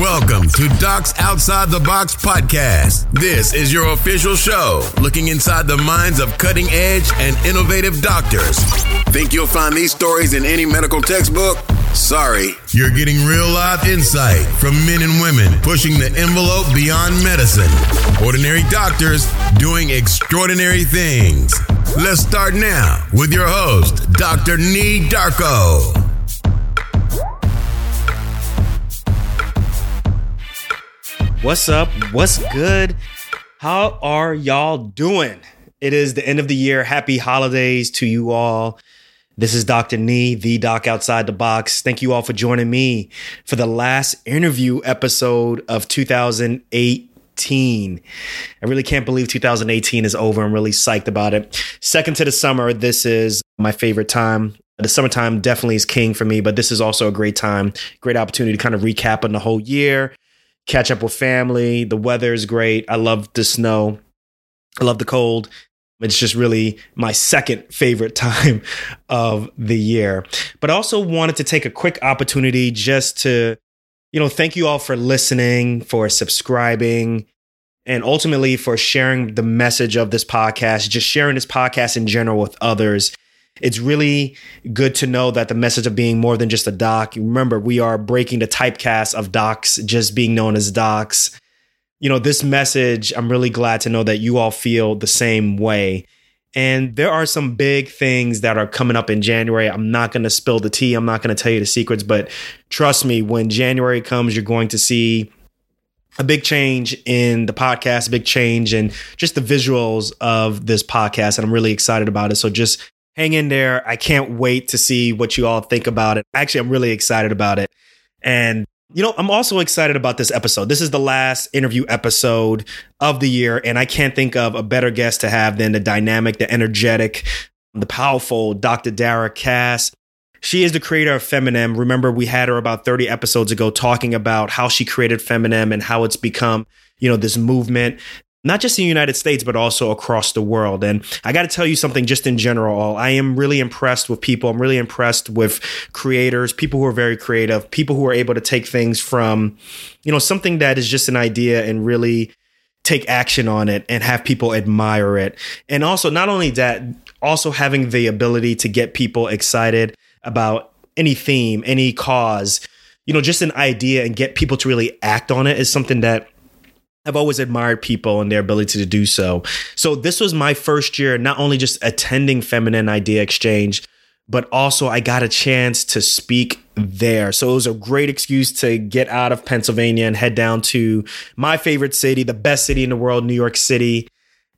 Welcome to Docs Outside the Box podcast. This is your official show looking inside the minds of cutting edge and innovative doctors. Think you'll find these stories in any medical textbook? Sorry. You're getting real life insight from men and women pushing the envelope beyond medicine. Ordinary doctors doing extraordinary things. Let's start now with your host, Dr. Nii Darko. What's up? What's good? How are y'all doing? It is the end of the year. Happy holidays to you all. This is Dr. Nii, the doc outside the box. Thank you all for joining me for the last interview episode of 2018. I really can't believe 2018 is over. I'm really psyched about it. Second to the summer, this is my favorite time. The summertime definitely is king for me, but this is also a great time, great opportunity to kind of recap on the whole year, catch up with family. The weather is great. I love the snow. I love the cold. It's just really my second favorite time of the year. But I also wanted to take a quick opportunity just to, you know, thank you all for listening, for subscribing, and ultimately for sharing the message of this podcast, just sharing this podcast in general with others. It's really good to know that the message of being more than just a doc. Remember, we are breaking the typecast of docs just being known as docs. You know, this message, I'm really glad to know that you all feel the same way. And there are some big things that are coming up in January. I'm not going to spill the tea. I'm not going to tell you the secrets, but trust me, when January comes, you're going to see a big change in the podcast, a big change in just the visuals of this podcast. And I'm really excited about it. So just hang in there. I can't wait to see what you all think about it. Actually, I'm really excited about it. And you know, I'm also excited about this episode. This is the last interview episode of the year, and I can't think of a better guest to have than the dynamic, the energetic, the powerful Dr. Dara Kass. She is the creator of Feminem. Remember, we had her about 30 episodes ago talking about how she created Feminem and how it's become, you know, this movement not just in the United States, but also across the world. And I got to tell you something just in general. All I am really impressed with people. I'm really impressed with creators, people who are very creative, people who are able to take things from, you know, something that is just an idea and really take action on it and have people admire it. And also, not only that, also having the ability to get people excited about any theme, any cause, you know, just an idea and get people to really act on it is something that I've always admired people and their ability to do so. So this was my first year, not only just attending Feminem Idea Exchange, but also I got a chance to speak there. So it was a great excuse to get out of Pennsylvania and head down to my favorite city, the best city in the world, New York City.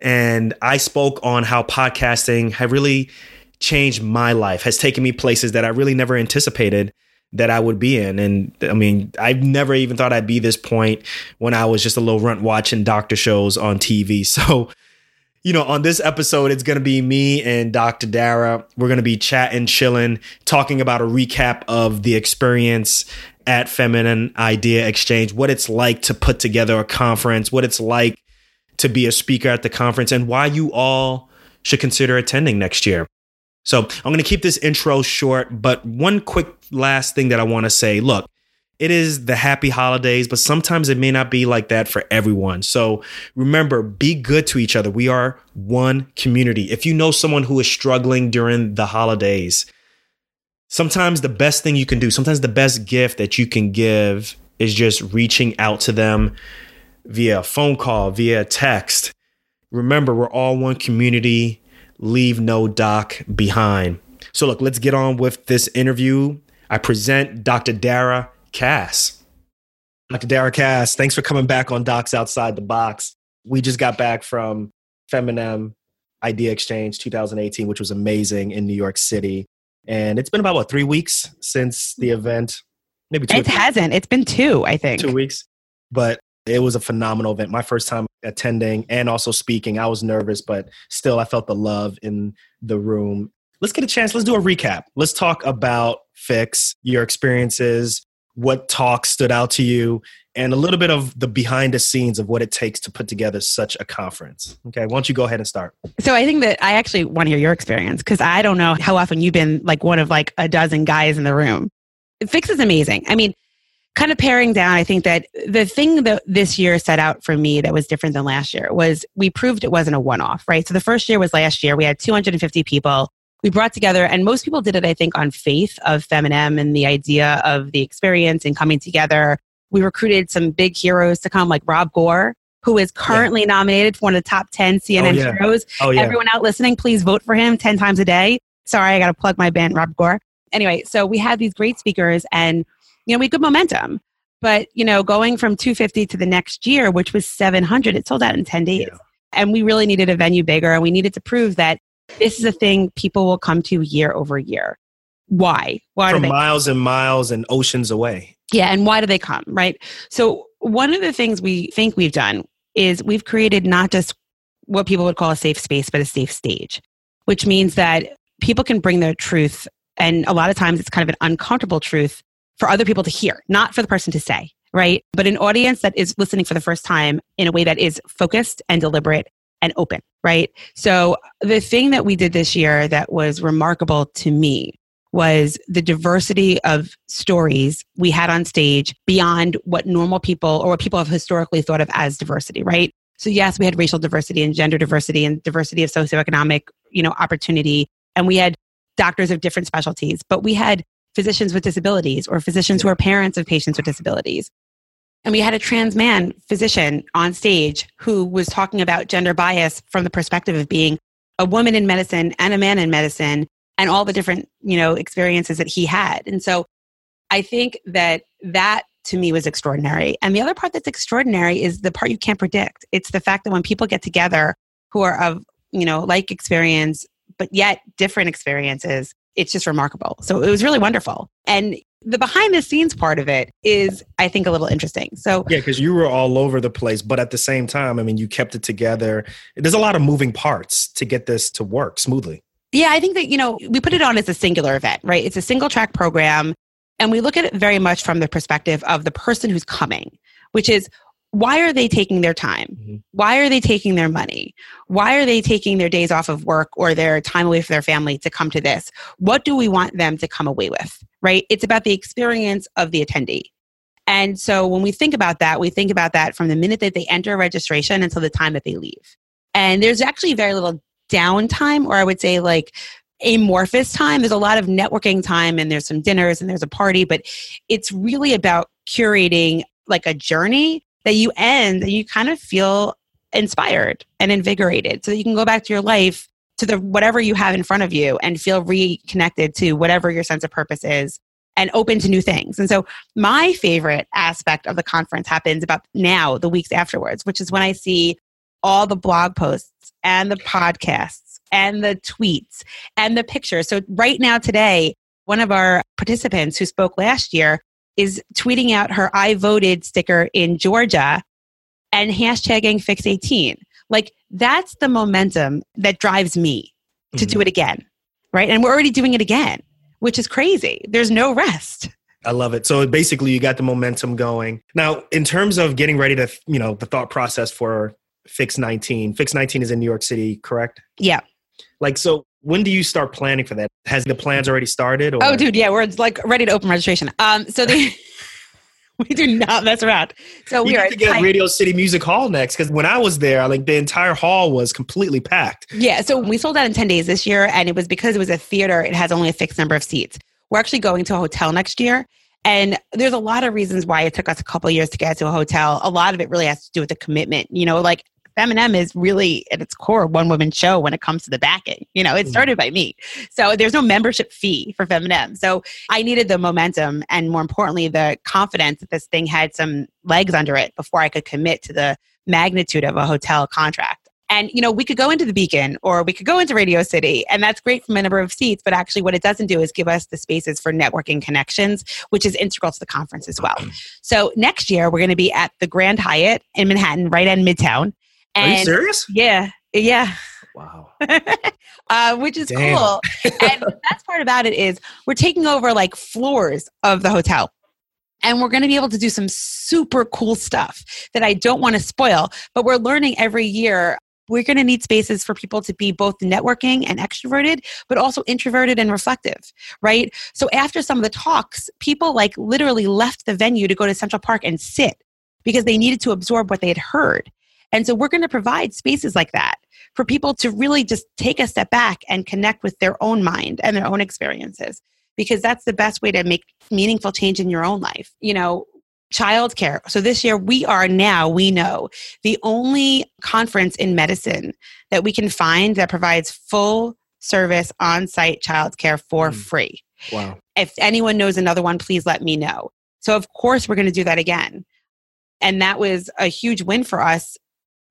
And I spoke on how podcasting had really changed my life, has taken me places that I really never anticipated that I would be in. And I mean, I've never even thought I'd be this point when I was just a little runt watching doctor shows on TV. So, you know, on this episode, it's going to be me and Dr. Dara. We're going to be chatting, chilling, talking about a recap of the experience at Feminem Idea Exchange, what it's like to put together a conference, what it's like to be a speaker at the conference, and why you all should consider attending next year. So I'm going to keep this intro short, but one quick last thing that I want to say look, it is the happy holidays, but sometimes it may not be like that for everyone. So remember, be good to each other. We are one community. If you know someone who is struggling during the holidays, sometimes the best thing you can do, sometimes the best gift that you can give is just reaching out to them via phone call, via text. Remember, we're all one community leave no doc behind. So, look, let's get on with this interview. I present Dr. Dara Kass. Dr. Dara Kass, thanks for coming back on Docs Outside the Box. We just got back from Feminem Idea Exchange 2018, which was amazing in New York City. And it's been about what, three weeks since the event? Maybe two. It hasn't. It's been two, I think. Two weeks. But it was a phenomenal event. My first time attending and also speaking. I was nervous, but still, I felt the love in the room. Let's get a chance. Let's do a recap. Let's talk about Fix, your experiences, what talk stood out to you, and a little bit of the behind the scenes of what it takes to put together such a conference. Okay, why don't you go ahead and start? So I think that I actually want to hear your experience because I don't know how often you've been like one of like a dozen guys in the room. Fix is amazing. I mean, kind of paring down, I think that the thing that this year set out for me that was different than last year was we proved it wasn't a one off, right? So the first year was last year. We had 250 people. We brought together, and most people did it, I think, on faith of Feminem and the idea of the experience and coming together. We recruited some big heroes to come, like Rob Gore, who is currently yeah. nominated for one of the top 10 CNN oh, yeah. heroes. Oh, yeah. Everyone out listening, please vote for him 10 times a day. Sorry, I got to plug my band, Rob Gore. Anyway, so we had these great speakers and, you know, we had good momentum. But, you know, going from 250 to the next year, which was 700, it sold out in 10 days. And we really needed a venue bigger and we needed to prove that this is a thing people will come to year over year. Why? Why From miles and miles and oceans away. Yeah, and why do they come, right? So, one of the things we think we've done is we've created not just what people would call a safe space, but a safe stage, which means that people can bring their truth. And a lot of times it's kind of an uncomfortable truth for other people to hear, not for the person to say, right? But an audience that is listening for the first time in a way that is focused and deliberate and open, right? So the thing that we did this year that was remarkable to me was the diversity of stories we had on stage beyond what normal people or what people have historically thought of as diversity, right? So yes, we had racial diversity and gender diversity and diversity of socioeconomic, you know, opportunity. And we had doctors of different specialties, but we had physicians with disabilities or physicians who are parents of patients with disabilities. And we had a trans man physician on stage who was talking about gender bias from the perspective of being a woman in medicine and a man in medicine and all the different, you know, experiences that he had. And so I think that that to me was extraordinary. And the other part that's extraordinary is the part you can't predict. It's the fact that when people get together who are of, you know, like experience, but yet different experiences, it's just remarkable. So it was really wonderful. And the behind the scenes part of it is, I think, a little interesting. So, yeah, because you were all over the place, but at the same time, I mean, you kept it together. There's a lot of moving parts to get this to work smoothly. Yeah, I think that, you know, we put it on as a singular event, right? It's a single track program. And we look at it very much from the perspective of the person who's coming, which is why are they taking their time? Mm-hmm. Why are they taking their money? Why are they taking their days off of work or their time away from their family to come to this? What do we want them to come away with, right? It's about the experience of the attendee. And so when we think about that, we think about that from the minute that they enter registration until the time that they leave. And there's actually very little downtime, or I would say like amorphous time. There's a lot of networking time and there's some dinners and there's a party, but it's really about curating like a journey that you end and you kind of feel inspired and invigorated so that you can go back to your life to the whatever you have in front of you and feel reconnected to whatever your sense of purpose is and open to new things. And so my favorite aspect of the conference happens about now, the weeks afterwards, which is when I see all the blog posts and the podcasts and the tweets and the pictures. So, right now, today, one of our participants who spoke last year is tweeting out her I voted sticker in Georgia and hashtagging Fix18. Like, that's the momentum that drives me to mm-hmm. do it again. Right. And we're already doing it again, which is crazy. There's no rest. I love it. So basically, you got the momentum going. Now, in terms of getting ready to, you know, the thought process for Fix 19. Fix 19 is in New York City, correct? Yeah. Like, so when do you start planning for that? Has the plans already started? Or? Oh, dude, yeah, we're like ready to open registration. Um, so the. we do not mess around. So we, are to get Radio City Music Hall next because when I was there, like the entire hall was completely packed. Yeah, so we sold out in ten days this year, and it was because it was a theater. It has only a fixed number of seats. We're actually going to a hotel next year, and there's a lot of reasons why it took us a couple years to get to a hotel. A lot of it really has to do with the commitment. You know, like Feminem is really at its core one woman show when it comes to the backing. You know, it mm-hmm. started by me. So there's no membership fee for Feminem. So I needed the momentum and more importantly, the confidence that this thing had some legs under it before I could commit to the magnitude of a hotel contract. And, you know, we could go into the Beacon or we could go into Radio City, and that's great from a number of seats. But actually, what it doesn't do is give us the spaces for networking connections, which is integral to the conference as well. So next year, we're going to be at the Grand Hyatt in Manhattan, right in Midtown. And Are you serious? Yeah. Yeah. Wow. uh, which is Damn. cool. and the best part about it is we're taking over like floors of the hotel. And we're going to be able to do some super cool stuff that I don't want to spoil, but we're learning every year we're going to need spaces for people to be both networking and extroverted, but also introverted and reflective, right? So after some of the talks, people like literally left the venue to go to Central Park and sit because they needed to absorb what they had heard. And so we're going to provide spaces like that for people to really just take a step back and connect with their own mind and their own experiences because that's the best way to make meaningful change in your own life. You know, childcare. So this year we are now, we know, the only conference in medicine that we can find that provides full service on site childcare for mm. free. Wow. If anyone knows another one, please let me know. So, of course, we're going to do that again. And that was a huge win for us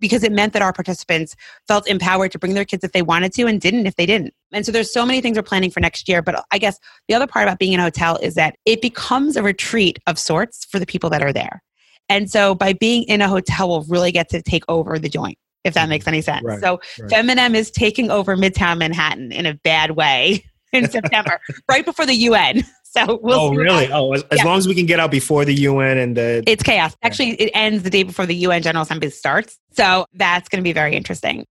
because it meant that our participants felt empowered to bring their kids if they wanted to and didn't if they didn't. And so there's so many things we're planning for next year. But I guess the other part about being in a hotel is that it becomes a retreat of sorts for the people that are there. And so by being in a hotel, we'll really get to take over the joint if that makes any sense. Right, so right. Feminem is taking over Midtown Manhattan in a bad way in September, right before the UN. So we'll oh, really? Oh, as, as long as we can get out before the UN and the. It's chaos. Actually, it ends the day before the UN General Assembly starts. So that's going to be very interesting.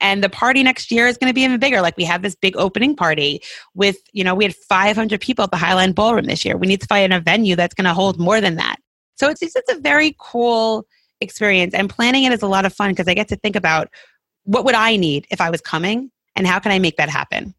And the party next year is going to be even bigger. Like we have this big opening party with, you know, we had 500 people at the Highline Ballroom this year. We need to find a venue that's going to hold more than that. So it's, it's a very cool experience. And planning it is a lot of fun because I get to think about what would I need if I was coming and how can I make that happen?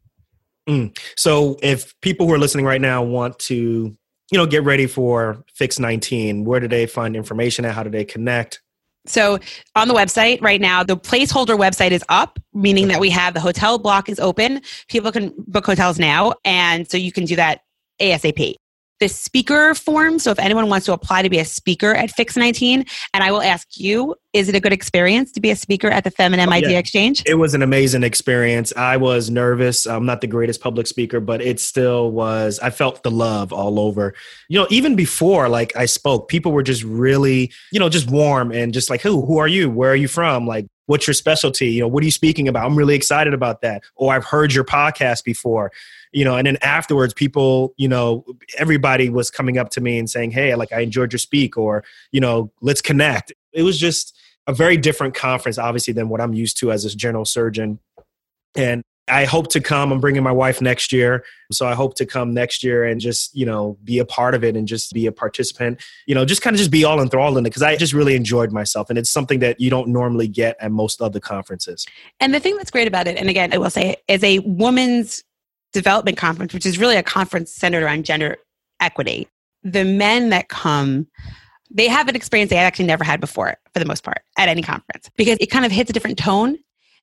Mm. So if people who are listening right now want to, you know, get ready for Fix 19, where do they find information at? How do they connect? So on the website right now, the placeholder website is up, meaning that we have the hotel block is open. People can book hotels now. And so you can do that ASAP the speaker form. So if anyone wants to apply to be a speaker at Fix 19, and I will ask you, is it a good experience to be a speaker at the Feminem oh, Idea yeah. Exchange? It was an amazing experience. I was nervous. I'm not the greatest public speaker, but it still was. I felt the love all over. You know, even before like I spoke, people were just really, you know, just warm and just like, who, who are you? Where are you from? Like, what's your specialty? You know, what are you speaking about? I'm really excited about that. Or I've heard your podcast before you know and then afterwards people you know everybody was coming up to me and saying hey like i enjoyed your speak or you know let's connect it was just a very different conference obviously than what i'm used to as a general surgeon and I hope to come. I'm bringing my wife next year. So I hope to come next year and just, you know, be a part of it and just be a participant, you know, just kind of just be all enthralled in it because I just really enjoyed myself. And it's something that you don't normally get at most other conferences. And the thing that's great about it, and again, I will say, is a woman's development conference, which is really a conference centered around gender equity, the men that come, they have an experience they actually never had before, for the most part, at any conference, because it kind of hits a different tone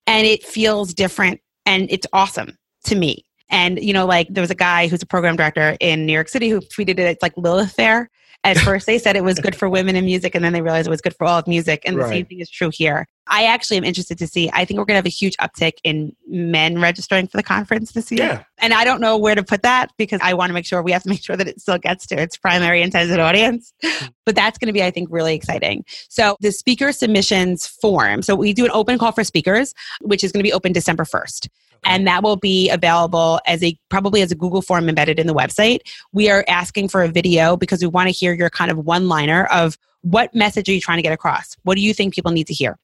and it feels different and it's awesome to me. And, you know, like there was a guy who's a program director in New York City who tweeted it, it's like Lilith Fair. At first, they said it was good for women in music, and then they realized it was good for all of music. And the right. same thing is true here. I actually am interested to see. I think we're going to have a huge uptick in men registering for the conference this year. Yeah. And I don't know where to put that because I want to make sure we have to make sure that it still gets to its primary intended audience. Hmm. but that's going to be, I think, really exciting. So the speaker submissions form. So we do an open call for speakers, which is going to be open December 1st and that will be available as a probably as a Google form embedded in the website. We are asking for a video because we want to hear your kind of one liner of what message are you trying to get across? What do you think people need to hear?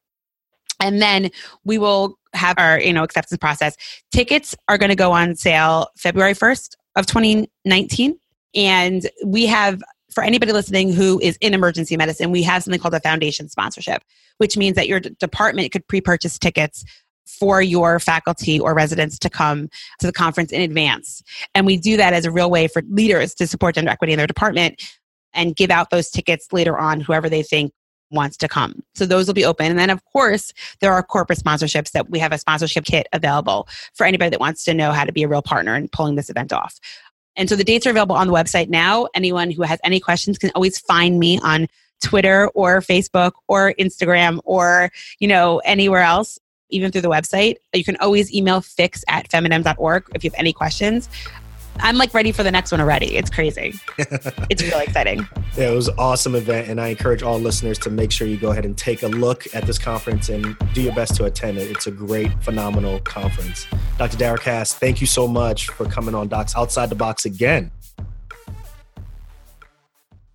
And then we will have our you know acceptance process. Tickets are going to go on sale February 1st of 2019 and we have for anybody listening who is in emergency medicine, we have something called a foundation sponsorship, which means that your d- department could pre purchase tickets for your faculty or residents to come to the conference in advance. And we do that as a real way for leaders to support gender equity in their department and give out those tickets later on, whoever they think wants to come. So those will be open. And then, of course, there are corporate sponsorships that we have a sponsorship kit available for anybody that wants to know how to be a real partner in pulling this event off. And so the dates are available on the website now. Anyone who has any questions can always find me on Twitter or Facebook or Instagram or, you know, anywhere else even through the website. You can always email fix at feminem.org if you have any questions. I'm like ready for the next one already. It's crazy. it's really exciting. Yeah, it was an awesome event, and I encourage all listeners to make sure you go ahead and take a look at this conference and do your best to attend it. It's a great, phenomenal conference. Dr. Dara Kass, thank you so much for coming on Docs Outside the Box again.